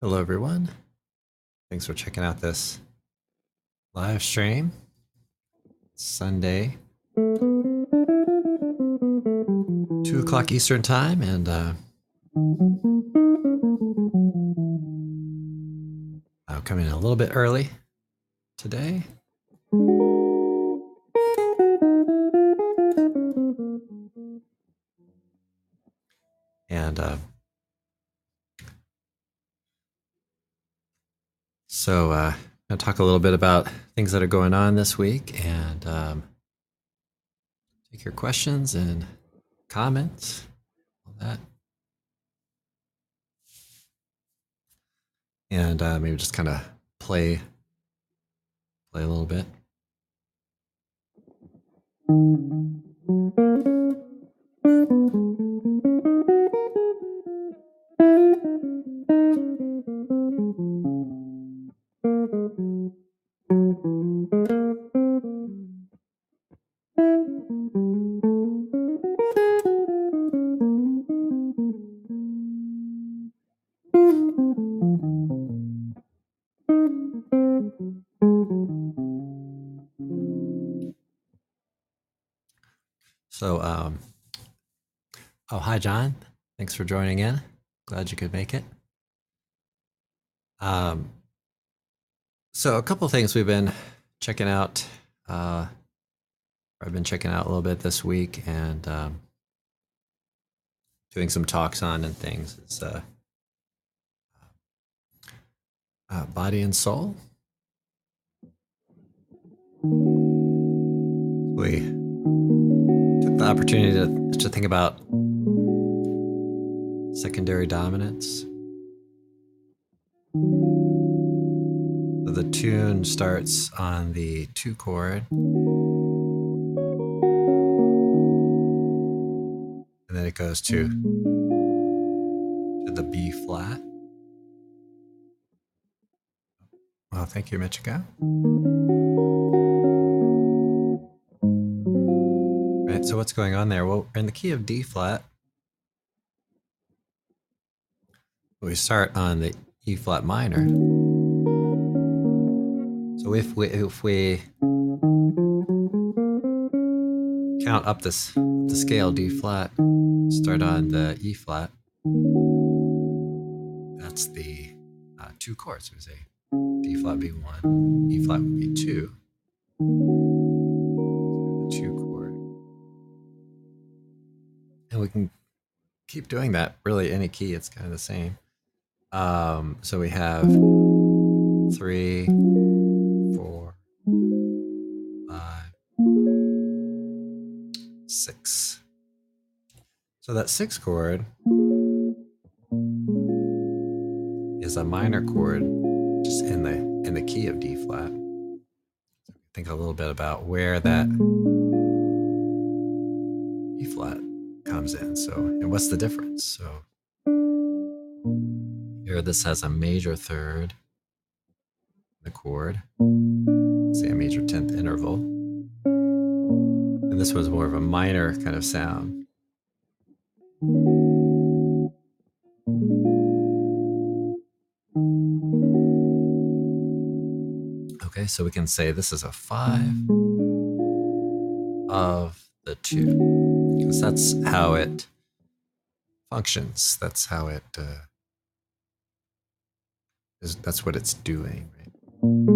Hello, everyone. Thanks for checking out this live stream. Sunday, 2 o'clock Eastern Time, and uh, I'm coming in a little bit early today. And uh, so uh, to talk a little bit about things that are going on this week and um, take your questions and comments, all that. And uh, maybe just kind of play play a little bit. So, um, oh, hi, John. Thanks for joining in. Glad you could make it. Um, so, a couple things we've been checking out. Uh, I've been checking out a little bit this week and um, doing some talks on and things. It's uh, uh, body and soul. We took the opportunity to, to think about secondary dominants. The tune starts on the two chord. And then it goes to, to the B flat. Well, thank you, Michika. Right, so what's going on there? Well, in the key of D flat, we start on the E flat minor. So if we if we count up this the scale D flat, start on the E flat. That's the uh, two chords. We say D flat B one, E flat would be two. The two chord, and we can keep doing that. Really, any key, it's kind of the same. Um, so we have three, four, five, six. So that six chord is a minor chord just in the in the key of D flat. Think a little bit about where that E flat comes in. So, and what's the difference? So, here this has a major third, the chord, say a major tenth interval, and this was more of a minor kind of sound. Okay, so we can say this is a five of the two, because that's how it functions. That's how it uh, is. That's what it's doing, right? And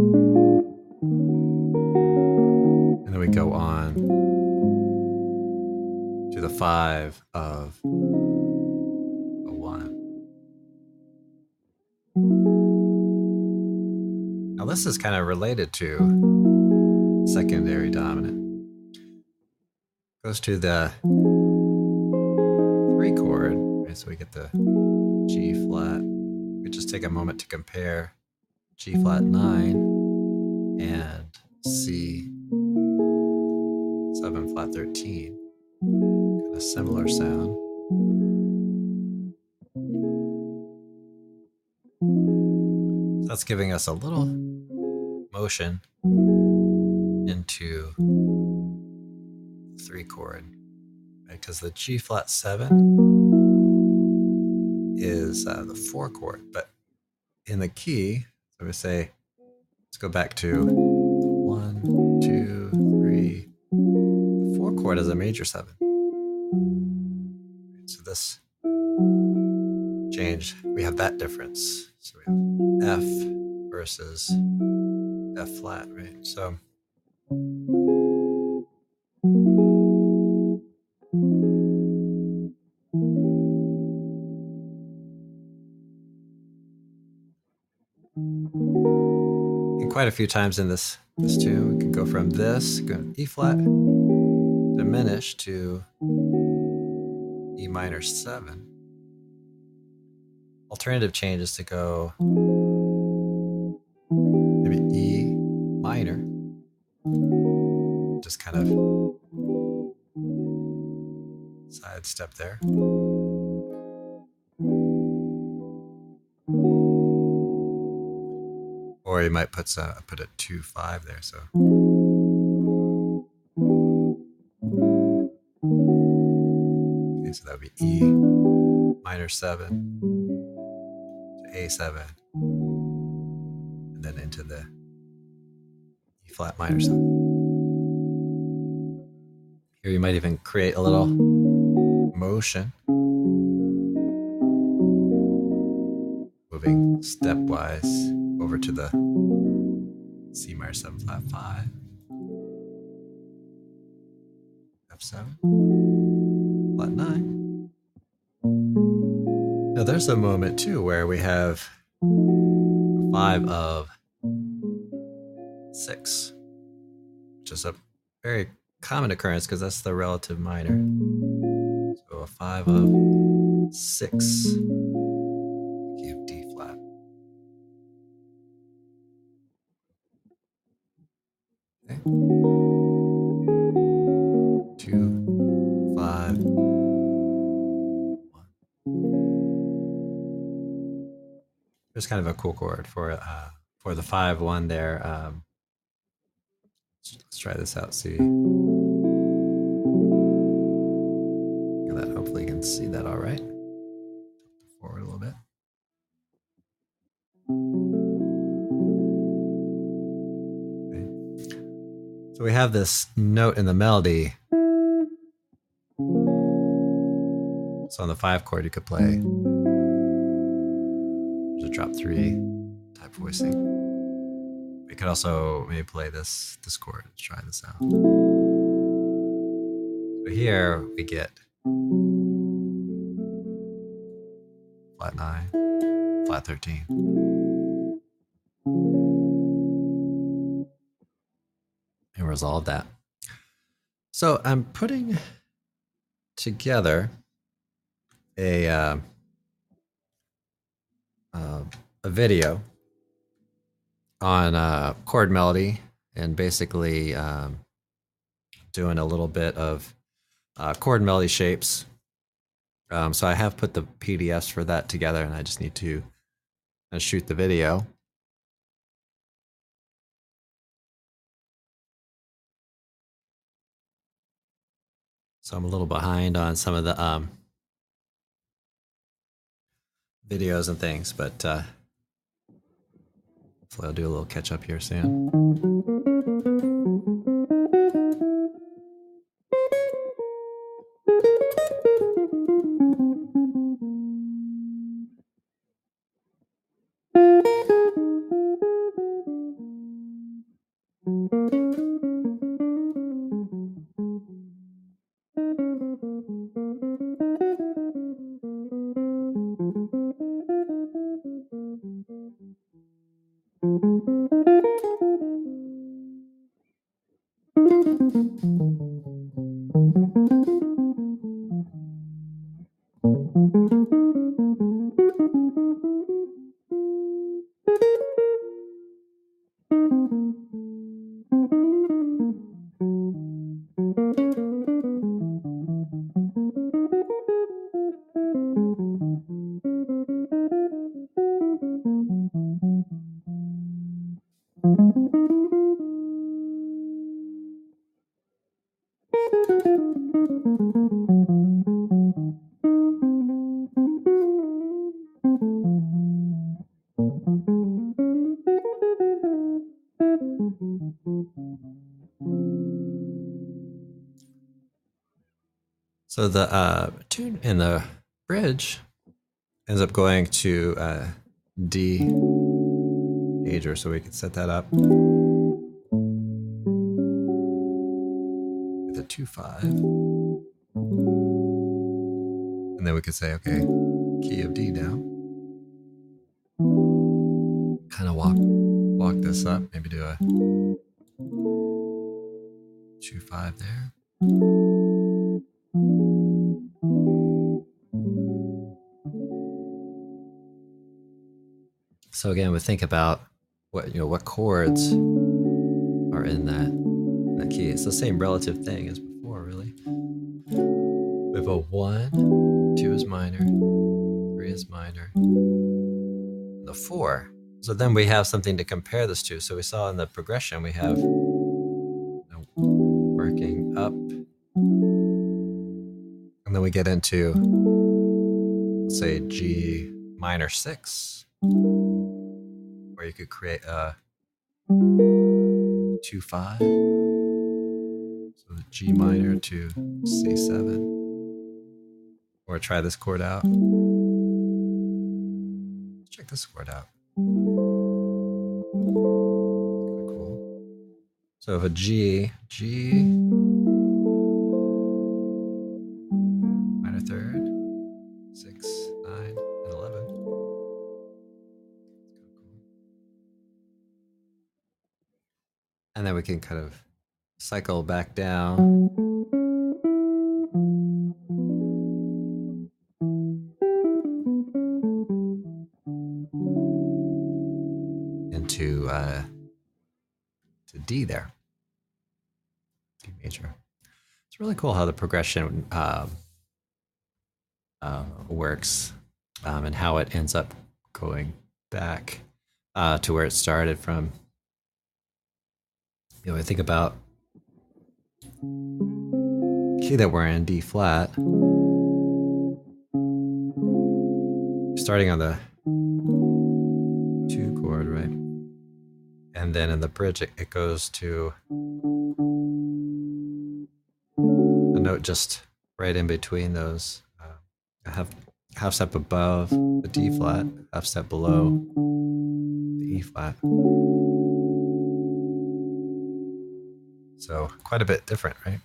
then we go on to the five of a one. Now, this is kind of related to secondary dominant. Goes to the three chord, right? So we get the G flat. We just take a moment to compare G flat nine and C seven flat 13. Kind of similar sound. So that's giving us a little motion into three chord? Because the G flat seven is uh, the four chord, but in the key, so we say, let's go back to one, two, three, four chord is a major seven. So this change, we have that difference. So we have F versus F flat, right? So quite a few times in this this tune, we can go from this, go E flat, diminish to E minor seven. Alternative change is to go maybe E minor, just kind of sidestep there. Or you might put some, uh, put a two five there. So okay, so that would be E minor seven to A seven, and then into the E flat minor seven. Here you might even create a little motion, moving stepwise over to the C minor 7 flat 5, F7, flat 9. Now there's a moment too where we have 5 of 6, which is a very common occurrence because that's the relative minor. So a 5 of 6. Two, five, one. There's kind of a cool chord for uh, for the five one there. Um, let's, let's try this out. See. Have this note in the melody. So on the five chord, you could play. There's a drop three type voicing. We could also maybe play this this chord. Let's try this out. So here we get flat nine, flat thirteen. Resolve that. So I'm putting together a uh, uh, a video on uh, chord melody and basically um, doing a little bit of uh, chord melody shapes. Um, so I have put the PDFs for that together, and I just need to uh, shoot the video. So I'm a little behind on some of the um, videos and things, but uh, hopefully I'll do a little catch up here soon. So the uh, tune in the bridge ends up going to uh, D major, so we can set that up. And then we could say, okay, key of D now. Kind of walk walk this up, maybe do a two five there. So again, we think about what you know what chords are in that in that key. It's the same relative thing as before, really. We have a one, two is minor, three is minor, the four. So then we have something to compare this to. So we saw in the progression we have you know, working up, and then we get into say G minor six or you could create a two five, G minor to C seven, or try this chord out. Check this chord out. Cool. So if a G, G minor third, six, nine, and eleven. And then we can kind of cycle back down. Into uh, to D there, D major. It's really cool how the progression um, uh, works um, and how it ends up going back uh, to where it started from. You know, I think about that we're in D flat, starting on the two chord, right? And then in the bridge, it, it goes to a note just right in between those. Uh, half half step above the D flat, half step below the E flat. So quite a bit different, right?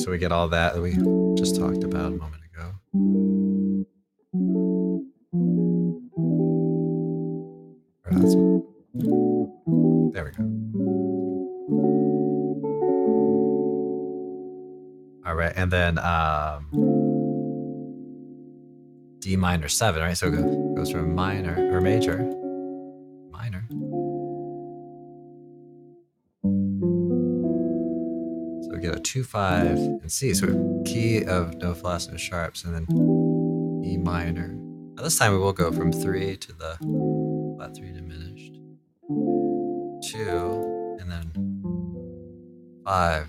So we get all that that we just talked about a moment ago. There we go. All right, and then um, D minor seven, right? So it goes from minor or major, two five and C. So key of no flats, no sharps, and then E minor. Now this time we will go from three to the flat three diminished, two, and then five.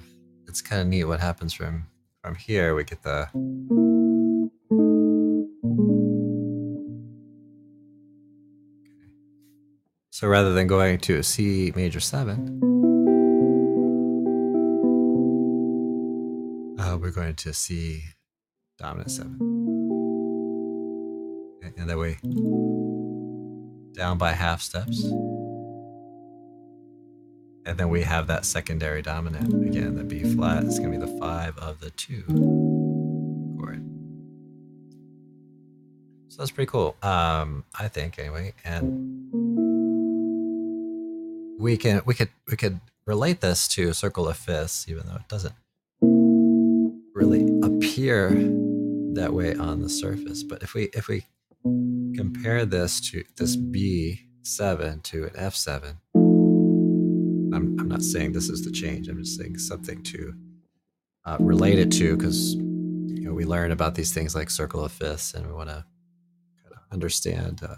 It's kind of neat what happens from from here. We get the so rather than going to a C major seven, we're going to C dominant seven, and then we down by half steps. And then we have that secondary dominant again, the B flat. It's going to be the five of the two chord. So that's pretty cool, um, I think, anyway. And we can we could we could relate this to circle of fifths, even though it doesn't appear that way on the surface. But if we if we compare this to this B seven to an F seven. I'm, I'm not saying this is the change. I'm just saying something to uh, relate it to because you know we learn about these things like circle of fifths, and we want to kind of understand uh,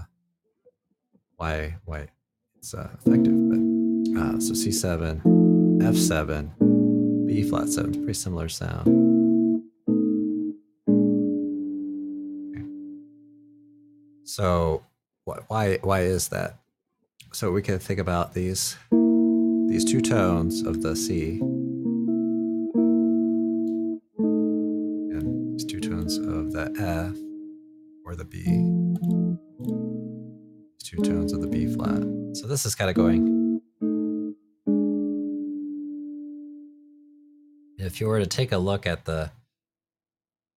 why why it's uh, effective. But uh, so C7, F7, B flat seven, pretty similar sound. So wh- why why is that? So we can think about these these two tones of the C and these two tones of the F or the B. These Two tones of the B flat. So this is kind of going. If you were to take a look at the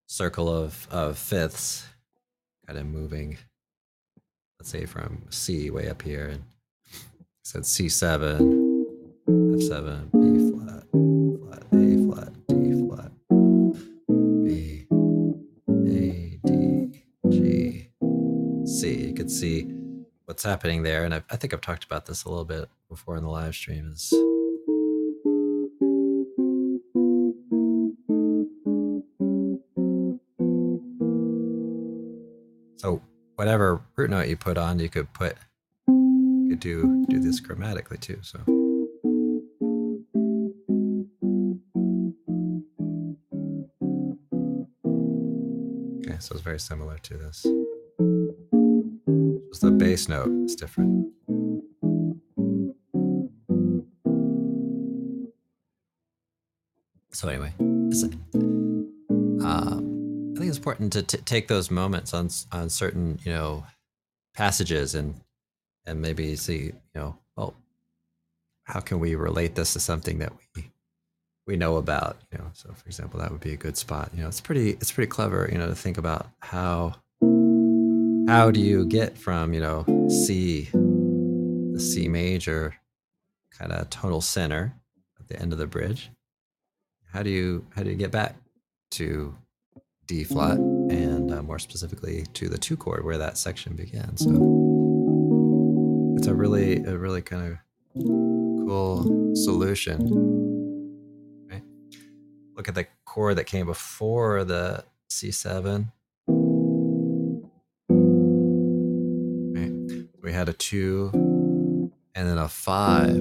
circle of, of fifths, kind of moving, let's say from C way up here, and said C7, F7, B flat, flat, A flat, D flat, B, A, D, G, C. You could see what's happening there, and I, I think I've talked about this a little bit before in the live stream. Is whatever root note you put on, you could put you could do do this chromatically too. So okay, so it's very similar to this. Just the bass note is different. So anyway, important to t- take those moments on on certain you know passages and and maybe see you know well how can we relate this to something that we we know about you know? So for example that would be a good spot. You know it's pretty it's pretty clever you know to think about how how do you get from you know C the C major kind of tonal center at the end of the bridge? How do you how do you get back to D flat and uh, more specifically to the two chord where that section began. So it's a really a really kind of cool solution. Right? Look at the chord that came before the C7. Right? We had a two and then a five.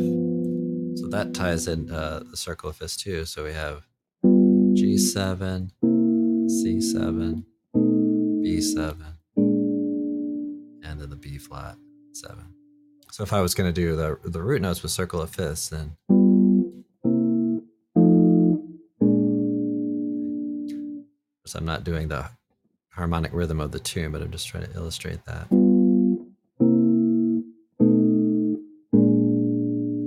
So that ties in uh, the circle of fifths too. So we have G7, C7, B7, and then the B flat 7. So if I was going to do the, the root notes with circle of fifths, then. So I'm not doing the harmonic rhythm of the tune, but I'm just trying to illustrate that.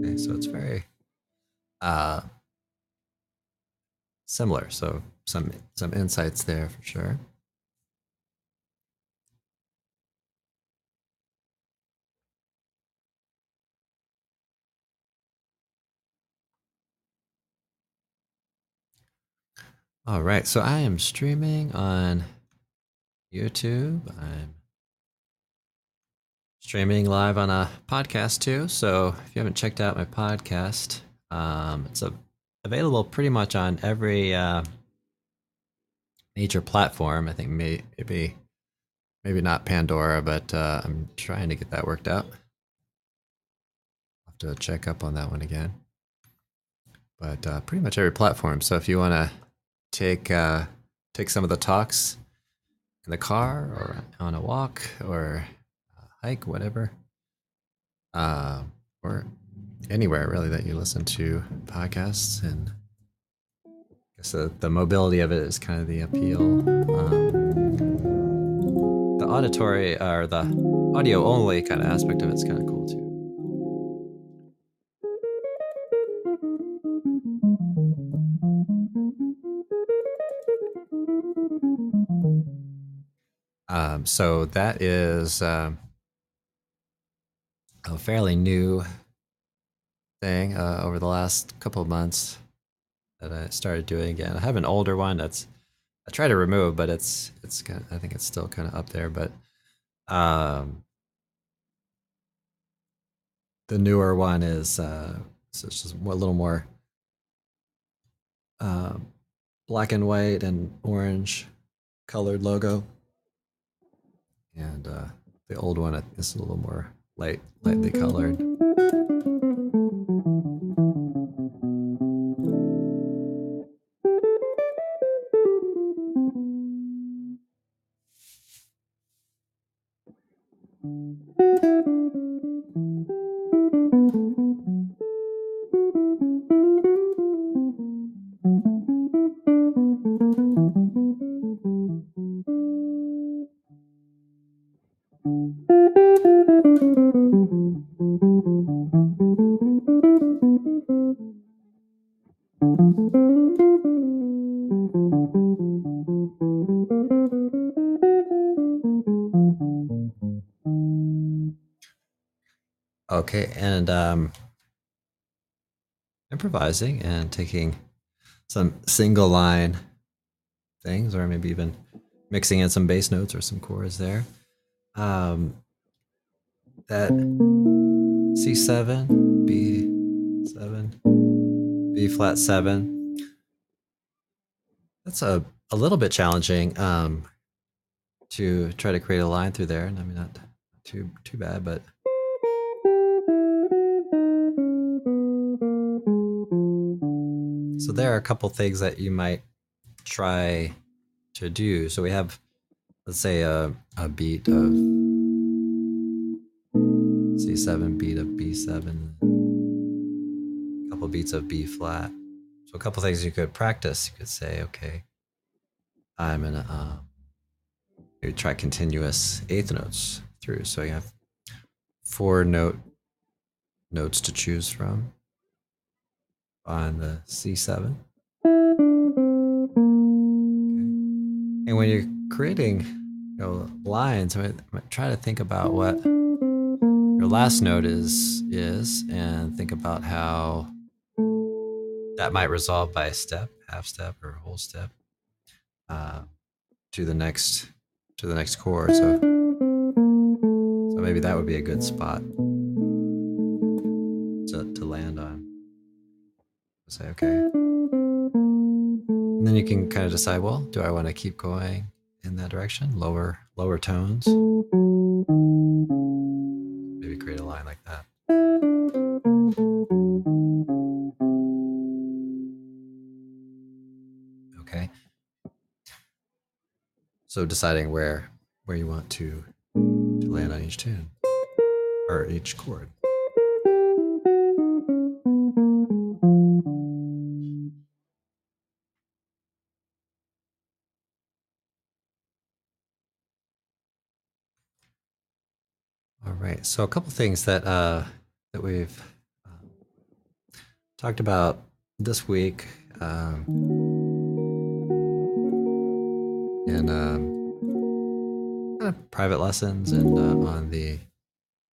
Okay, so it's very uh, similar. So some some insights there for sure. All right, so I am streaming on YouTube. I'm streaming live on a podcast too. So if you haven't checked out my podcast, um, it's a, available pretty much on every uh, major platform. I think may, maybe maybe not Pandora, but uh, I'm trying to get that worked out. I'll have to check up on that one again. But uh, pretty much every platform. So if you want to take uh, take some of the talks in the car or on a walk or a hike, whatever, uh, or anywhere really that you listen to podcasts and I guess the, the mobility of it is kind of the appeal. Um, the auditory or the audio only kind of aspect of it's kind of cool too. Um, so that is um, a fairly new thing uh, over the last couple of months that I started doing again. I have an older one that's I try to remove, but it's it's kind of, I think it's still kind of up there. But um, the newer one is uh, so it's just a little more uh, black and white and orange colored logo, and uh, the old one is a little more light, lightly colored. Okay, and um, improvising and taking some single line things, or maybe even mixing in some bass notes or some chords there. Um, that C7, B7, B flat 7. That's a, a little bit challenging um, to try to create a line through there. And I mean, not too too bad, but so there are a couple things that you might try to do. So we have, let's say, a, a beat of C7, beat of B7, a couple beats of B flat. So a couple things you could practice. You could say, okay, I'm gonna um, you try continuous eighth notes through. So you have four note notes to choose from on the C7. And when you're creating you know, lines, I mean, try to think about what your last note is is, and think about how that might resolve by a step, half step, or whole step uh, to the next to the next chord. So, so maybe that would be a good spot to, to land on. Say okay. And then you can kind of decide, well, do I want to keep going in that direction? Lower lower tones. Maybe create a line like that. Okay. So deciding where where you want to to land on each tune or each chord. Right. So a couple things that uh, that we've uh, talked about this week um, in um, kind of private lessons and uh, on the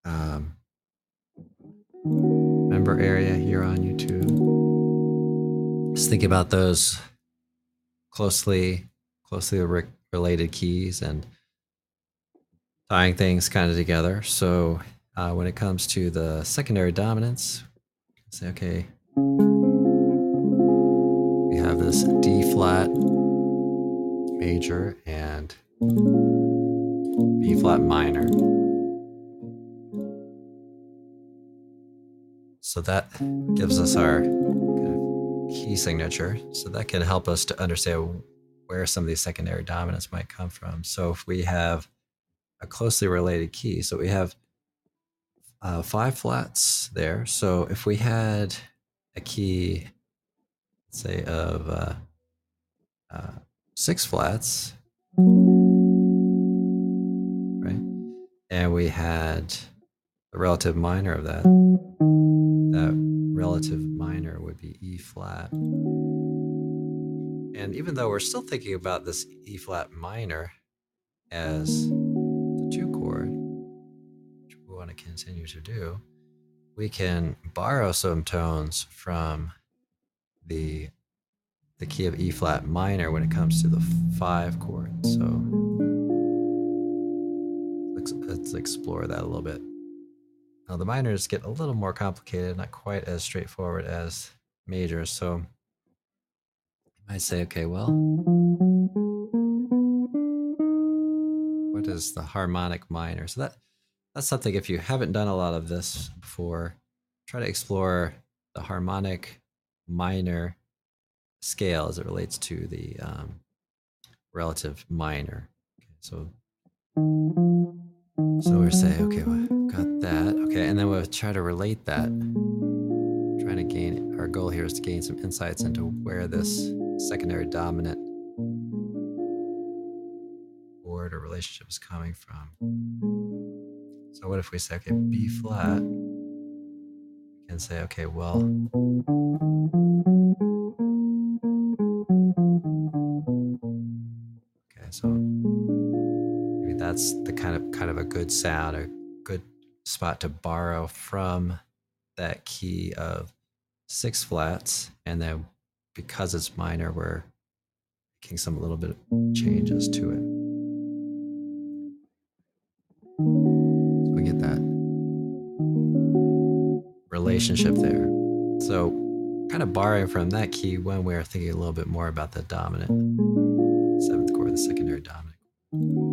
um, member area here on YouTube. Just think about those closely closely re- related keys and tying things kind of together. So uh, when it comes to the secondary dominants, say, okay, we have this D flat major and B flat minor. So that gives us our kind of key signature. So that can help us to understand where some of these secondary dominants might come from. So if we have a closely related key. So we have uh, five flats there. So if we had a key, say of uh, uh, six flats, right, and we had a relative minor of that, that relative minor would be E flat. And even though we're still thinking about this E flat minor as two chord, which we want to continue to do, we can borrow some tones from the the key of E flat minor when it comes to the five chord. So let's, let's explore that a little bit. Now the minors get a little more complicated, not quite as straightforward as majors. So you might say, okay, well, what is the harmonic minor? So that that's something if you haven't done a lot of this before, try to explore the harmonic minor scale as it relates to the um, relative minor. Okay, so so we say, okay, we got that. Okay, and then we'll try to relate that. Trying to gain our goal here is to gain some insights into where this secondary dominant relationship is coming from. So, what if we say, okay, B flat? We can say, okay, well, okay, So maybe that's the kind of kind of a good sound, a good spot to borrow from that key of six flats, and then because it's minor, we're making some little bit of changes to it. Relationship there. So kind of borrowing from that key when we're thinking a little bit more about the dominant seventh chord, the secondary dominant.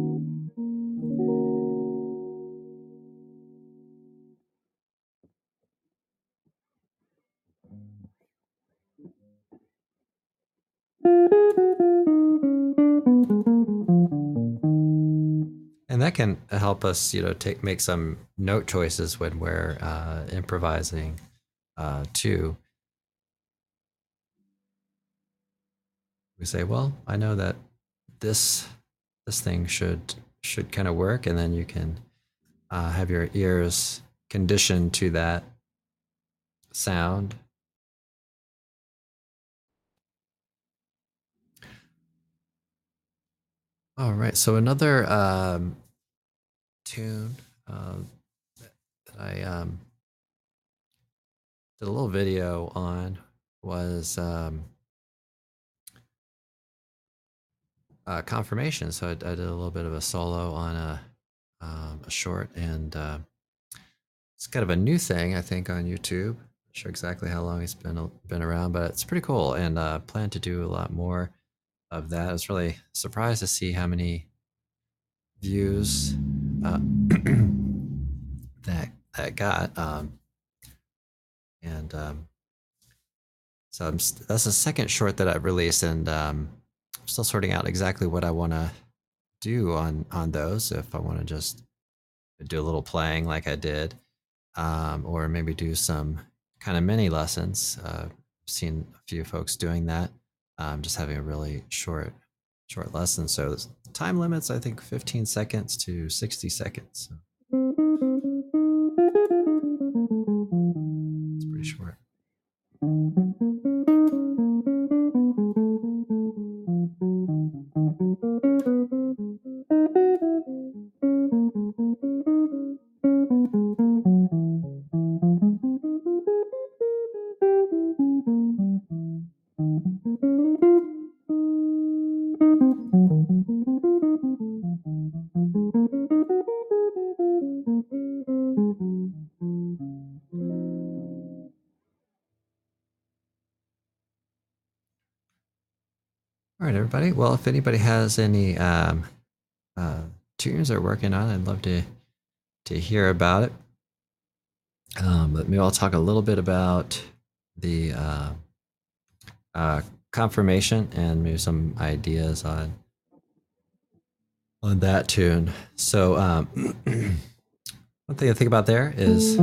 Can help us, you know, take make some note choices when we're uh, improvising uh, too. We say, well, I know that this this thing should should kind of work, and then you can uh, have your ears conditioned to that sound. All right, so another um, tune uh, that I um, did a little video on was um, uh, confirmation. So I, I, did a little bit of a solo on a, um, a short, and uh, it's kind of a new thing I think on YouTube. Not sure exactly how long it's been been around, but it's pretty cool, and uh, plan to do a lot more of that. I was really surprised to see how many views uh, that that got. Um, and um, so I'm, that's the second short that I've released, and um, I'm still sorting out exactly what I want to do on on those. If I want to just do a little playing like I did, um, or maybe do some kind of mini lessons. Uh, I've seen a few folks doing that. Um, just having a really short short lesson. So the time limits, I think, 15 seconds to 60 seconds. So. All right, everybody. Well, if anybody has any um, uh, tunes they're working on, I'd love to to hear about it. Um, but maybe I'll talk a little bit about the uh, uh, confirmation and maybe some ideas on on that tune. So um, one thing to think about there is.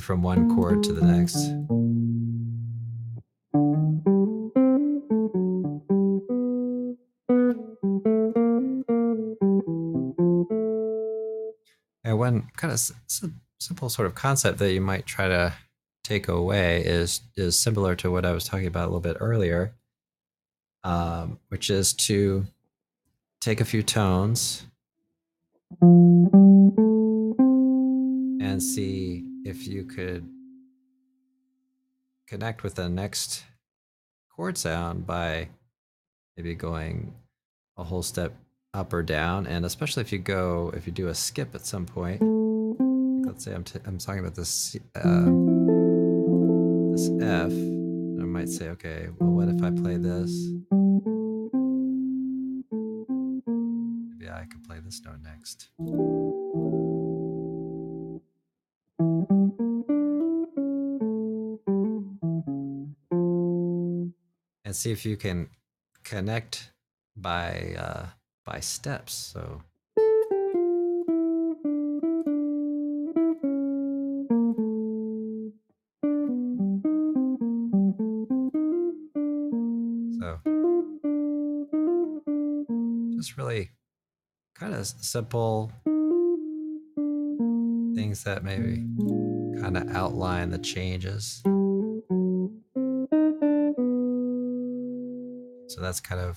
From one chord to the next. And one kind of simple sort of concept that you might try to take away is is similar to what I was talking about a little bit earlier, um, which is to take a few tones and see if you could connect with the next chord sound by maybe going a whole step up or down and especially if you go if you do a skip at some point. Let's say i'm, t- I'm talking about this uh, this f i might say okay well what if i play this? Maybe i could play this note next see if you can connect by uh, by steps. So. So just really kind of simple things that maybe kind of outline the changes. So that's kind of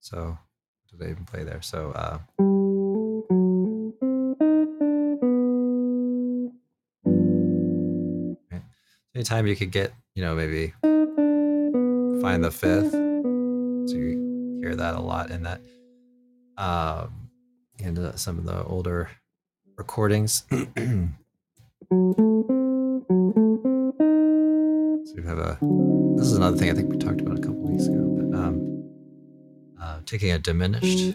so did I even play there? So uh right. anytime you could get, you know, maybe find the fifth. So you hear that a lot in that um in uh, some of the older recordings. have a this is another thing I think we talked about a couple weeks ago, but um uh, taking a diminished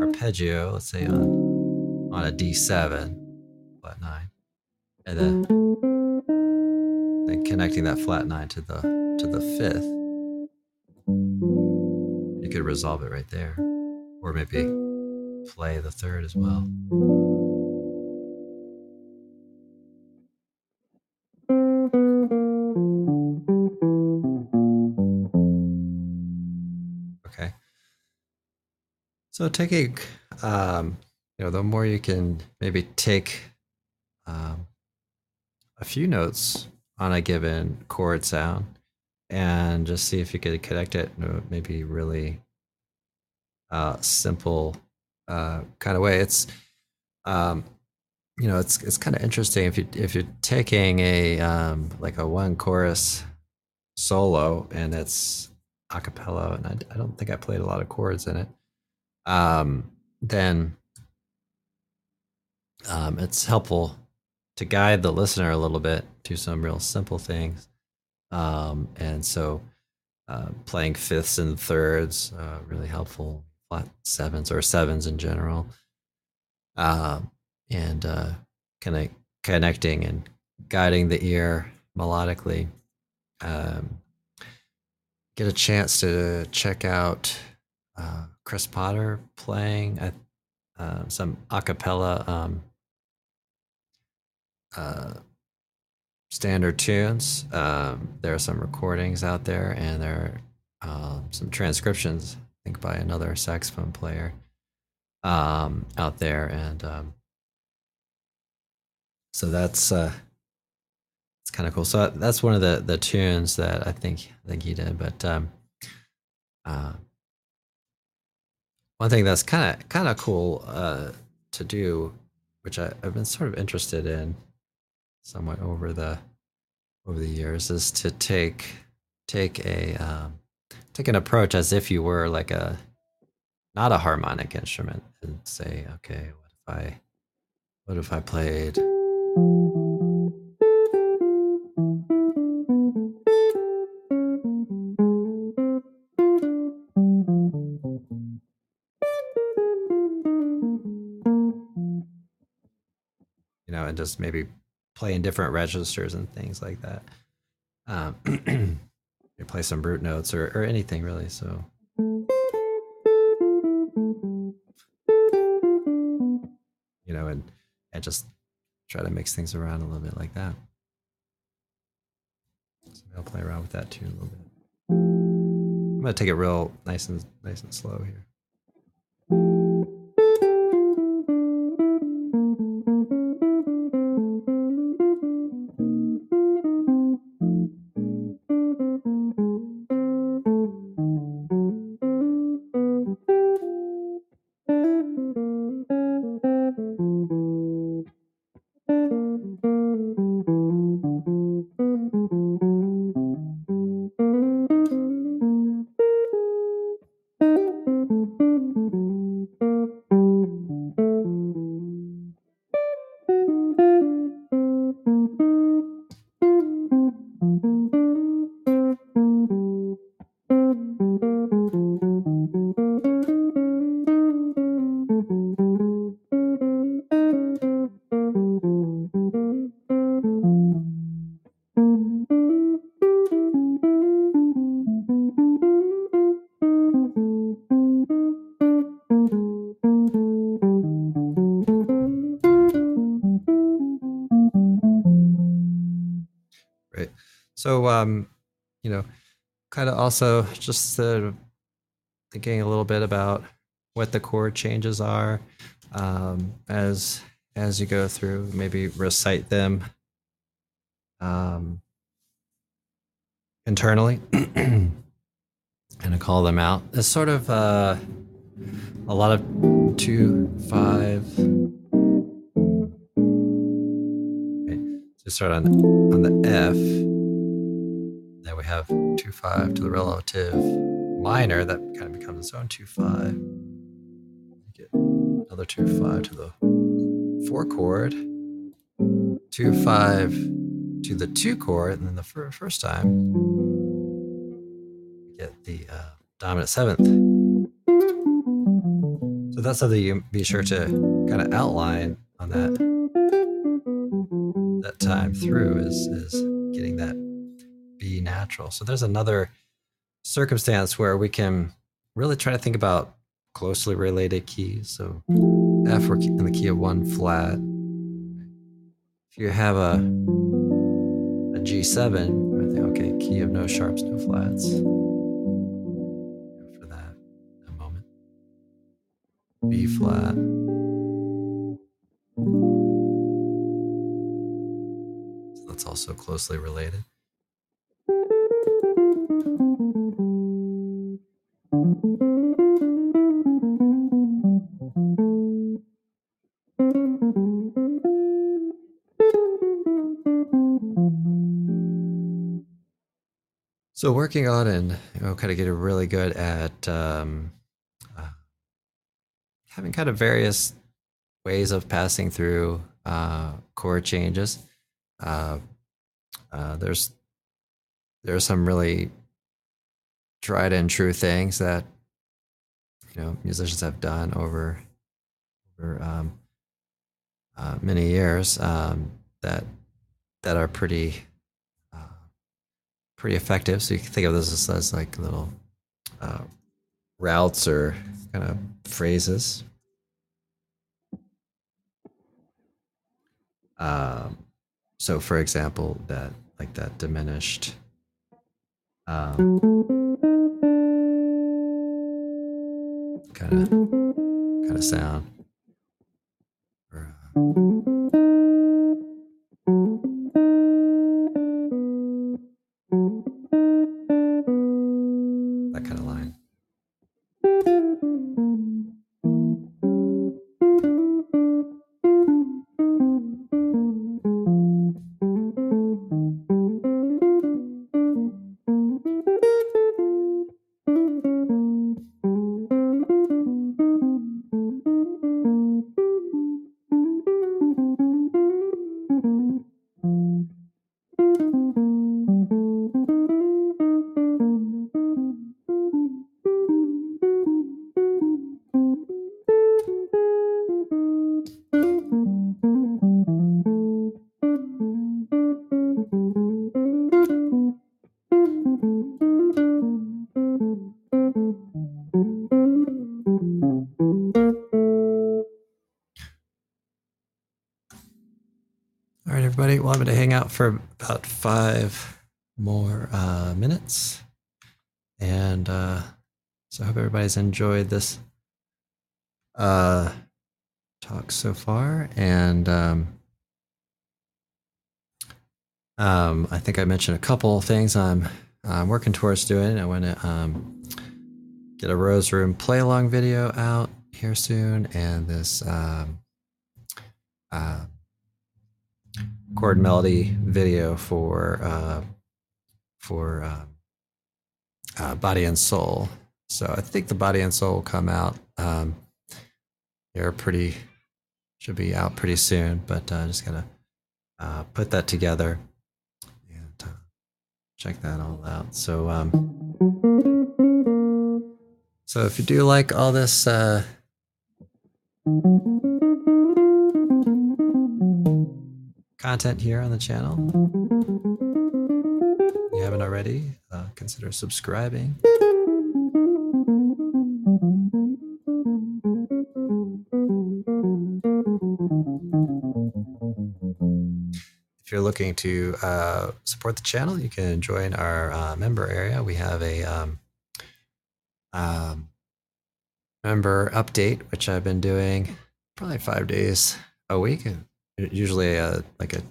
arpeggio, let's say on on a D7, flat nine, and then then connecting that flat nine to the to the fifth, you could resolve it right there, or maybe play the third as well. So taking, um, you know, the more you can maybe take um, a few notes on a given chord sound and just see if you could connect it maybe really uh, simple uh, kind of way. It's, um, you know, it's it's kind of interesting if you if you're taking a um, like a one chorus solo and it's a cappella, and I, I don't think I played a lot of chords in it. Um, then um, it's helpful to guide the listener a little bit to some real simple things. Um, and so uh, playing fifths and thirds, uh, really helpful, flat sevens or sevens in general. Uh, and uh, of connecting and guiding the ear melodically. Um, get a chance to check out uh, Chris Potter playing uh, some a cappella um, uh, standard tunes. Um, there are some recordings out there, and there are um, some transcriptions, I think, by another saxophone player um, out there, and um, so that's uh, it's kind of cool. So that's one of the the tunes that I think I think he did. But um, uh, one thing that's kind of kind of cool uh, to do, which I, I've been sort of interested in somewhat over the over the years, is to take take a um, take an approach as if you were like a not a harmonic instrument and say, okay, what if I what if I played just maybe play in different registers and things like that. Um, play some root notes or, or anything really. So. You know, and and just try to mix things around a little bit like that. So I'll play around with that tune a little bit. I'm gonna take it real nice and nice and slow here. Also just uh, thinking a little bit about what the chord changes are um, as as you go through. Maybe recite them um, internally and call them out. It's sort of uh, a lot of two five. So start on on the F. Then we have two five to the relative minor. That kind of becomes its own two five. Get another two five to the four chord. Two five to the two chord, and then the fir- first time get the uh, dominant seventh. So that's something you be sure to kind of outline on that that time through is is getting that Natural. So there's another circumstance where we can really try to think about closely related keys. So F we're in the key of one flat. If you have a a G7, I think okay, key of no sharps, no flats. For that, a moment. B flat. That's also closely related. So working on and you know, kind of getting really good at um, uh, having kind of various ways of passing through uh, chord changes. Uh, uh, there's there's some really tried and true things that you know musicians have done over over um, uh, many years um, that that are pretty uh, pretty effective. So you can think of this as, as like little uh, routes or kind of phrases. Um, so, for example, that like that diminished. Um, kind of kind of sound. Or, uh, for about five more uh, minutes. And uh, so i hope everybody's enjoyed this uh, talk so far. And um, um, i think i mentioned a couple things i'm I'm working towards doing. I want to um, get a Rose Room play along video out here soon, and this um, uh, chord melody video for uh, for uh, uh, Body and Soul. So I think the Body and Soul will come out. Um, they're pretty should be out pretty soon, but uh, just gotta uh, put that together and uh, check that all out. So um, so if you do like all this. Uh, content here on the channel. If you haven't already, uh, consider subscribing. If you're looking to uh, support the channel, you can join our uh, member area. We have a um, um, member update, which I've been doing probably five days a week. Usually, a, like a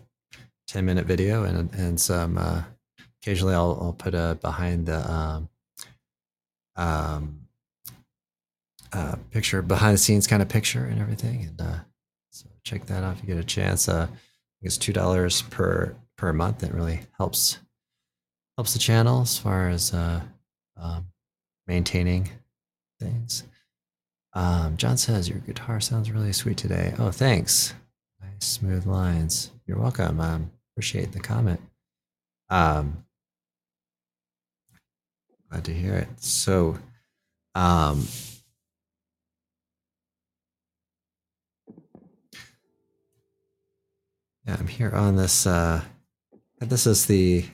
ten minute video and and some. Uh, occasionally, I'll I'll put a behind the um, um, uh, picture, behind the scenes kind of picture and everything. And uh, so check that out if you get a chance. Uh, it's two dollars per per month. It really helps helps the channel as far as uh, um, maintaining things. Um, John says your guitar sounds really sweet today. Oh, thanks. Nice smooth lines. You're welcome. Um, appreciate the comment. Um, glad to hear it. So, um, yeah, I'm here on this. Uh, this is the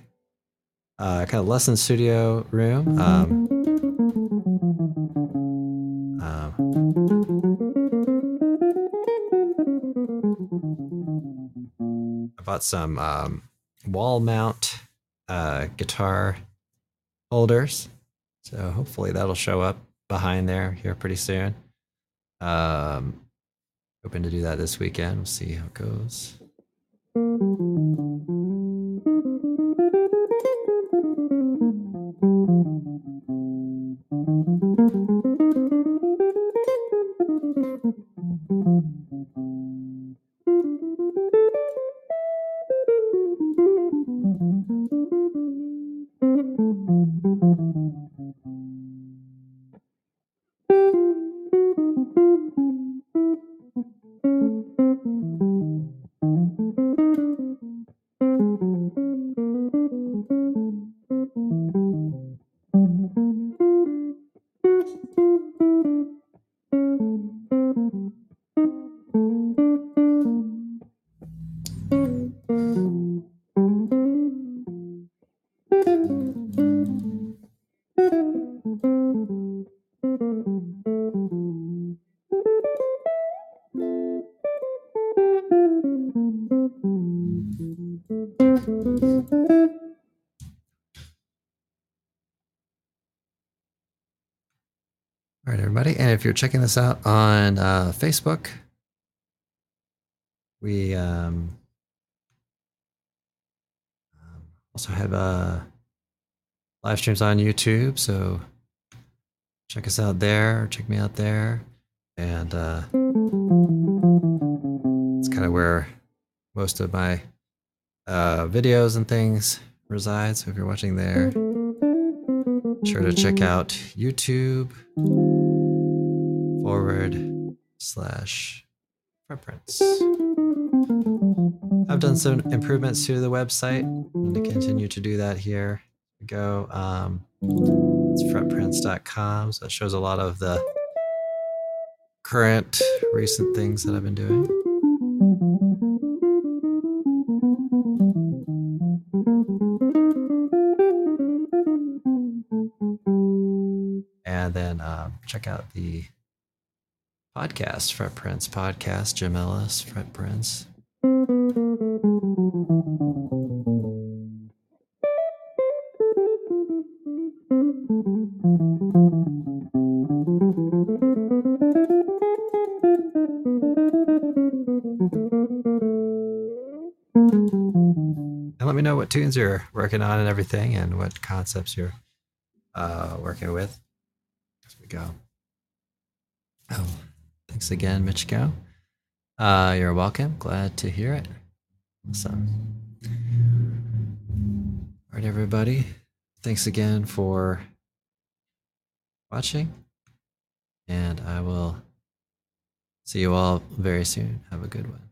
uh, kind of lesson studio room. Um, bought some um, wall mount uh, guitar holders, so hopefully that'll show up behind there here pretty soon. Um, hoping to do that this weekend. We'll see how it goes. You're checking this out on uh, Facebook, we um, um, also have uh, live streams on YouTube. So check us out there. Check me out there. And uh, it's kind of where most of my uh, videos and things reside. So if you're watching there, sure to check out YouTube forward slash fretprints. I've done some improvements to the website. I'm going to continue to do that here. We go. Um, it's fretprints.com. So it shows a lot of the current recent things that I've been doing. And then um, check out the podcast, Fret Prints podcast, Jim Ellis, Fret Prints. Let me know what tunes you're working on and everything, and what concepts you're uh, working with as we go. Oh, thanks again, Michiko. Uh, you're welcome. Glad to hear it. Awesome. All right, everybody. Thanks again for watching. And I will see you all very soon. Have a good one.